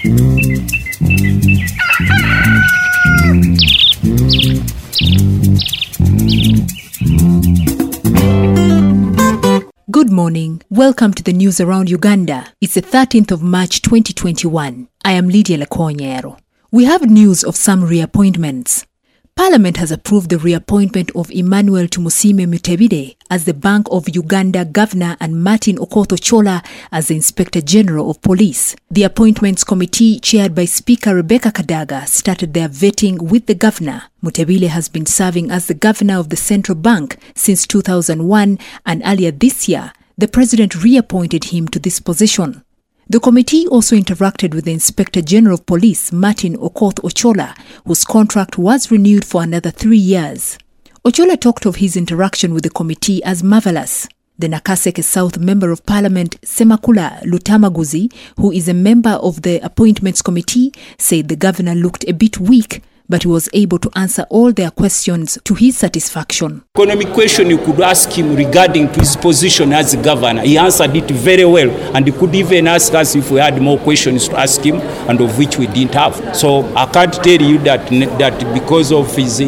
Good morning. Welcome to the news around Uganda. It's the 13th of March 2021. I am Lydia Lekonyero. We have news of some reappointments. Parliament has approved the reappointment of Emmanuel Tumusiime Mutebile as the Bank of Uganda Governor and Martin Okoth Ochola as the Inspector General of Police. The Appointments Committee, chaired by Speaker Rebecca Kadaga, started their vetting with the Governor. Mutebile has been serving as the Governor of the Central Bank since 2001 and earlier this year, the President reappointed him to this position. The committee also interacted with the Inspector General of Police, Martin Okoth Ochola, whose contract was renewed for another three years. Ochola talked of his interaction with the committee as marvelous. The Nakaseke South Member of Parliament, Semakula Luttamaguzi, who is a member of the Appointments Committee, said the governor looked a bit weak, but he was able to answer all their questions to his satisfaction. economic question you could ask him regarding to his position as governor. He answered it very well, and he could even ask us if we had more questions to ask him, and of which we didn't have. So I can't tell you that that because of his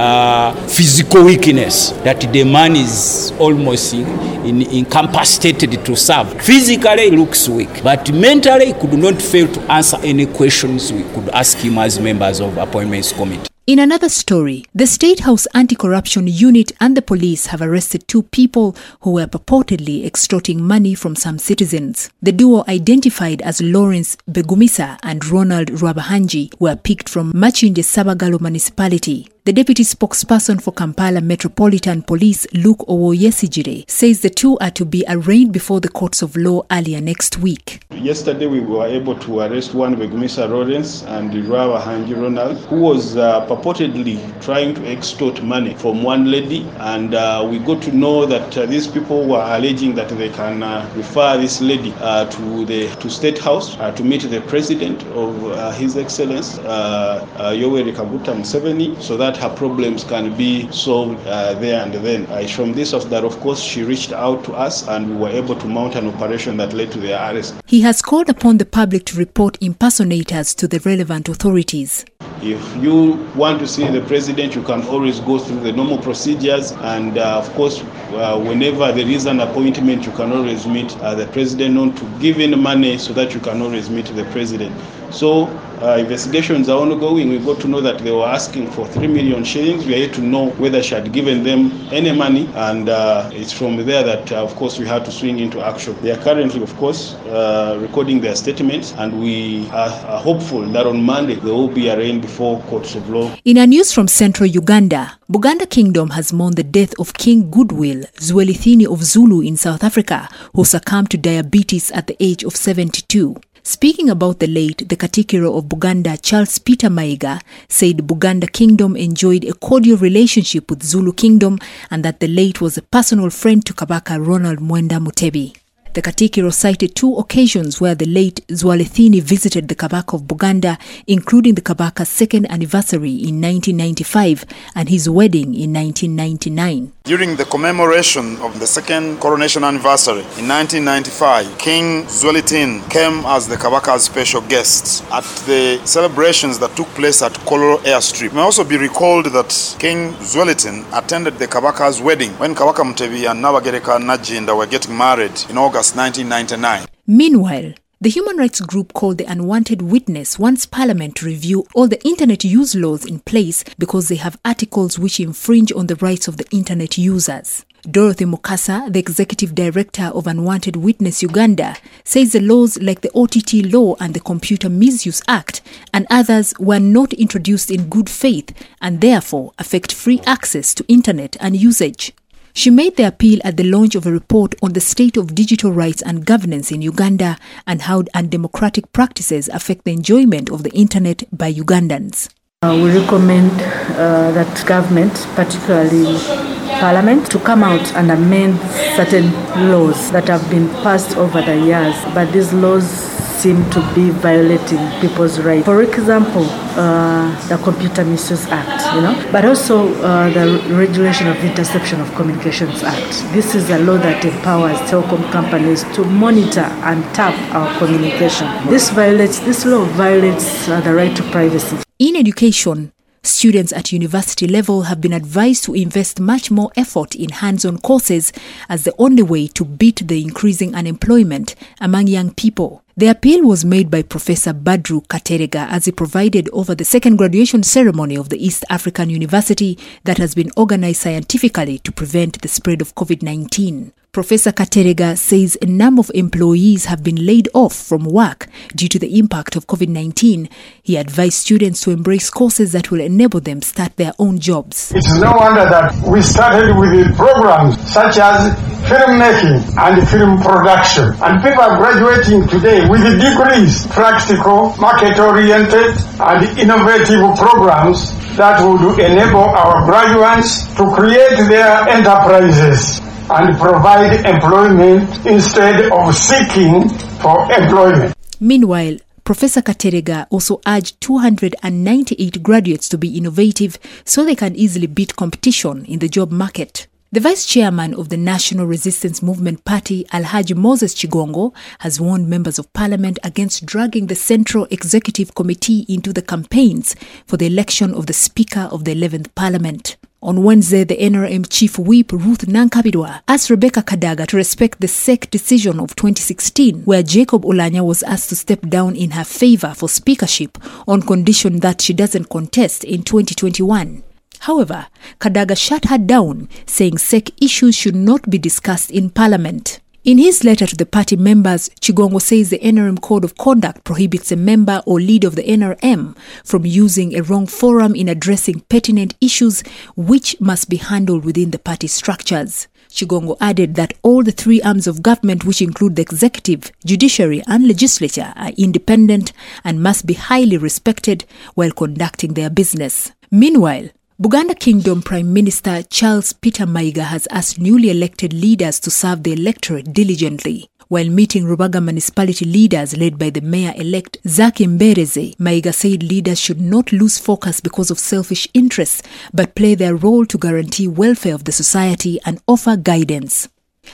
uh, physical weakness, that the man is almost in, in, incapacitated to serve. Physically, he looks weak, but mentally, he could not fail to answer any questions we could ask him as members of appointments committee. In another story, the State House Anti Corruption Unit and the police have arrested two people who were purportedly extorting money from some citizens. The duo, identified as Lawrence Begumisa and Ronald Rwabahanji, were picked from Makindye Ssabagabo municipality. The deputy spokesperson for Kampala Metropolitan Police, Luke Owoyesigire, says the two are to be arraigned before the courts of law earlier next week. Yesterday, we were able to arrest one Begumisa Lawrence and Rawa Hanji Ronald, who was uh, purportedly trying to extort money from one lady. And uh, we got to know that uh, these people were alleging that they can uh, refer this lady uh, to the to State House uh, to meet the President of His Excellence uh, uh, Yoweri Kaguta Museveni, so that her problems can be solved uh, there and then. Uh, it's from this of that, of course, she reached out to us, and we were able to mount an operation that led to their arrest. He has called upon the public to report impersonators to the relevant authorities. If you want to see the president, you can always go through the normal procedures. And uh, of course, uh, whenever there is an appointment, you can always meet uh, the president, not to give in money so that you can always meet the president. So uh, investigations are ongoing. We got to know that they were asking for 3 million shillings. We are yet to know whether she had given them any money. And uh, it's from there that, uh, of course, we had to swing into action. They are currently, of course, uh, recording their statements. And we are, are hopeful that on Monday they will be arraigned before courts of law. In a news from central Uganda, Buganda Kingdom has mourned the death of King Goodwill Zwelithini of Zulu in South Africa, who succumbed to diabetes at the age of 72. Speaking about the late, the Katikiro of Buganda, Charles Peter Mayiga, said Buganda Kingdom enjoyed a cordial relationship with Zulu Kingdom and that the late was a personal friend to Kabaka Ronald Muwenda Mutebi. The Katikiro cited two occasions where the late Zwelithini visited the Kabaka of Buganda, including the Kabaka's second anniversary in 1995 and his wedding in 1999. During the commemoration of the second coronation anniversary in 1995, King Zwelithini came as the Kabaka's special guest at the celebrations that took place at Kololo Airstrip. It may also be recalled that King Zwelithini attended the Kabaka's wedding when Kabaka Mutebi and Nabagereka Nagginda were getting married in August 1999. Meanwhile, the human rights group called the Unwanted Witness wants Parliament to review all the internet use laws in place because they have articles which infringe on the rights of the internet users. Dorothy Mukasa, the executive director of Unwanted Witness Uganda, says the laws like the OTT law and the Computer Misuse Act and others were not introduced in good faith and therefore affect free access to internet and usage. She made the appeal at the launch of a report on the state of digital rights and governance in Uganda and how undemocratic practices affect the enjoyment of the internet by Ugandans. Uh, we recommend uh, that government, particularly Parliament, to come out and amend certain laws that have been passed over the years. But these laws seem to be violating people's rights. For example, uh, the Computer Misuse Act, you know, but also uh, the Regulation of Interception of Communications Act. This is a law that empowers telecom companies to monitor and tap our communication. This violates this law violates uh, the right to privacy. In education, students at university level have been advised to invest much more effort in hands on courses as the only way to beat the increasing unemployment among young people. The appeal was made by Professor Badru Kateregga as he provided over the second graduation ceremony of the East African University that has been organized scientifically to prevent the spread of COVID 19. Professor Kateregga says a number of employees have been laid off from work due to the impact of COVID 19. He advised students to embrace courses that will enable them start their own jobs. It is no wonder that we started with programs such as filmmaking and film production. And people are graduating today with degrees, practical, market oriented, and innovative programs that would enable our graduates to create their enterprises and provide employment instead of seeking for employment. Meanwhile, Professor Kateregga also urged 298 graduates to be innovative so they can easily beat competition in the job market. The vice chairman of the National Resistance Movement Party, Alhaji Moses Kigongo, has warned members of parliament against dragging the Central Executive Committee into the campaigns for the election of the Speaker of the 11th Parliament. On Wednesday, the NRM chief whip Ruth Nankabirwa asked Rebecca Kadaga to respect the CEC decision of 2016, where Jacob Oulanyah was asked to step down in her favor for speakership on condition that she doesn't contest in 2021. However, Kadaga shut her down, saying CEC issues should not be discussed in Parliament. In his letter to the party members, Kigongo says the NRM Code of Conduct prohibits a member or leader of the NRM from using a wrong forum in addressing pertinent issues which must be handled within the party structures. Kigongo added that all the three arms of government, which include the executive, judiciary, and legislature, are independent and must be highly respected while conducting their business. Meanwhile, Buganda Kingdom Prime Minister Charles Peter Mayiga has asked newly elected leaders to serve the electorate diligently. While meeting Rubaga municipality leaders led by the mayor-elect Zaki Mbereze, Mayiga said leaders should not lose focus because of selfish interests, but play their role to guarantee welfare of the society and offer guidance.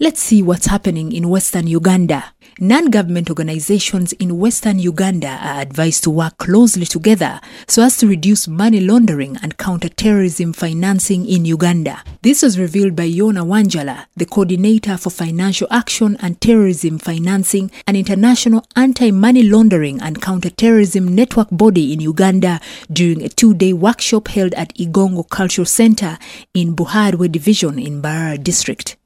Let's see what's happening in Western Uganda. Non government organizations in Western Uganda are advised to work closely together so as to reduce money laundering and counter terrorism financing in Uganda. This was revealed by Yona Wanjala, the coordinator for financial action and terrorism financing, an international anti money laundering and counter terrorism network body in Uganda during a two day workshop held at Igongo Cultural Center in Biharwe Division in Mbarara District.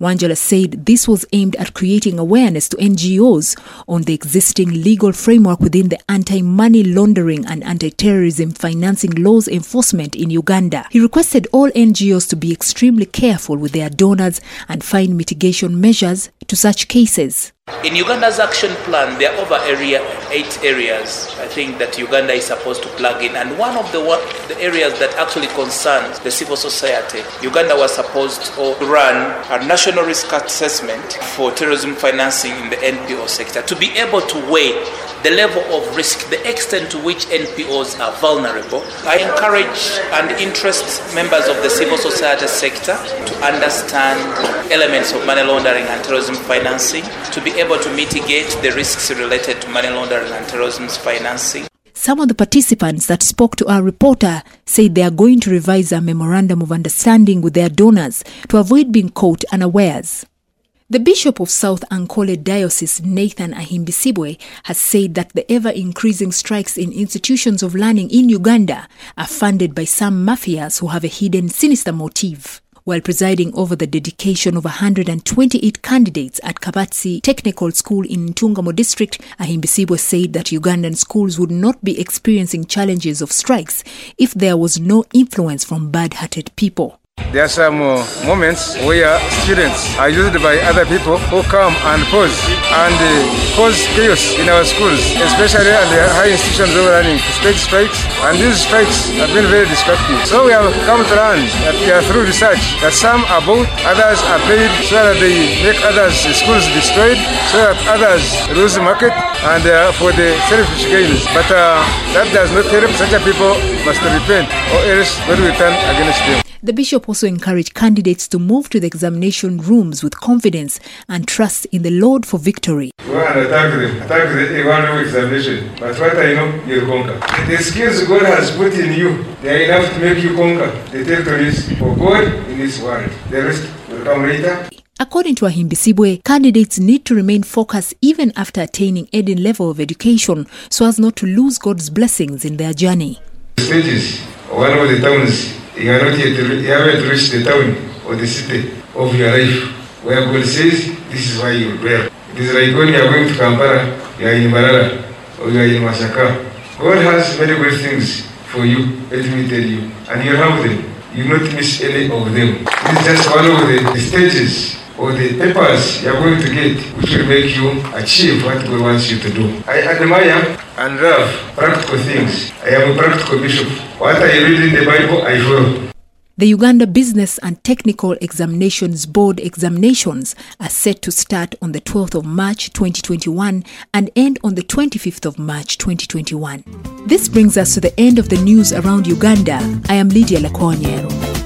Wanjala said this was aimed at creating awareness to NGOs on the existing legal framework within the anti money laundering and anti terrorism financing laws enforcement in Uganda. He requested all NGOs to be extremely careful with their donors and find mitigation measures to such cases. In Uganda's action plan, there are over area, eight areas I think that Uganda is supposed to plug in, and one of the, the areas that actually concerns the civil society, Uganda was supposed to run a national risk assessment for terrorism financing in the NPO sector to be able to weigh the level of risk, the extent to which NPOs are vulnerable. I encourage and interest members of the civil society sector to understand elements of money laundering and terrorism financing, to be able to mitigate the risks related to money laundering and terrorism financing. Some of the participants that spoke to our reporter said they are going to revise a memorandum of understanding with their donors to avoid being caught unawares. The Bishop of South Ankole Diocese, Nathan Ahimbisibwe, has said that the ever increasing strikes in institutions of learning in Uganda are funded by some mafias who have a hidden sinister motive. While presiding over the dedication of 128 candidates at Kabatsi Technical School in Ntungamo District, Ahimbisibwe said that Ugandan schools would not be experiencing challenges of strikes if there was no influence from bad-hearted people. There are some uh, moments where students are used by other people who come and pose and uh, cause chaos in our schools, especially at the high institutions who are running state strikes. And these strikes have been very destructive. So we have come to learn that uh, through research that some are bought, others are paid so that they make others' schools destroyed, so that others lose the market and uh, for the selfish gains. But uh, that does not help. Such people must repent or else God will turn against them. The bishop also encouraged candidates to move to the examination rooms with confidence and trust in the Lord for victory. Go and attack them, attack the one examination. But what I know, you'll conquer. The skills God has put in you, they are enough to make you conquer the territories for God in this world. The rest will come later. According to Ahimbisibwe, candidates need to remain focused even after attaining any level of education so as not to lose God's blessings in their journey. Stages, one of the towns, you are not yet, you haven't reached the town or the city of your life where God says, this is why you dwell. It is like when you are going to Kampala, you are in Mbarara or you are in Masaka. God has many good things for you, let me tell you, and you have them. You not miss any of them. This is just one of the stages or the papers you are going to get which will make you achieve what God wants you to do. I admire and love practical things. I am a practical bishop. What I read in the Bible, I follow. The Uganda Business and Technical Examinations Board examinations are set to start on the 12th of March 2021 and end on the 25th of March 2021. This brings us to the end of the news around Uganda. I am Lydia Lakonyero.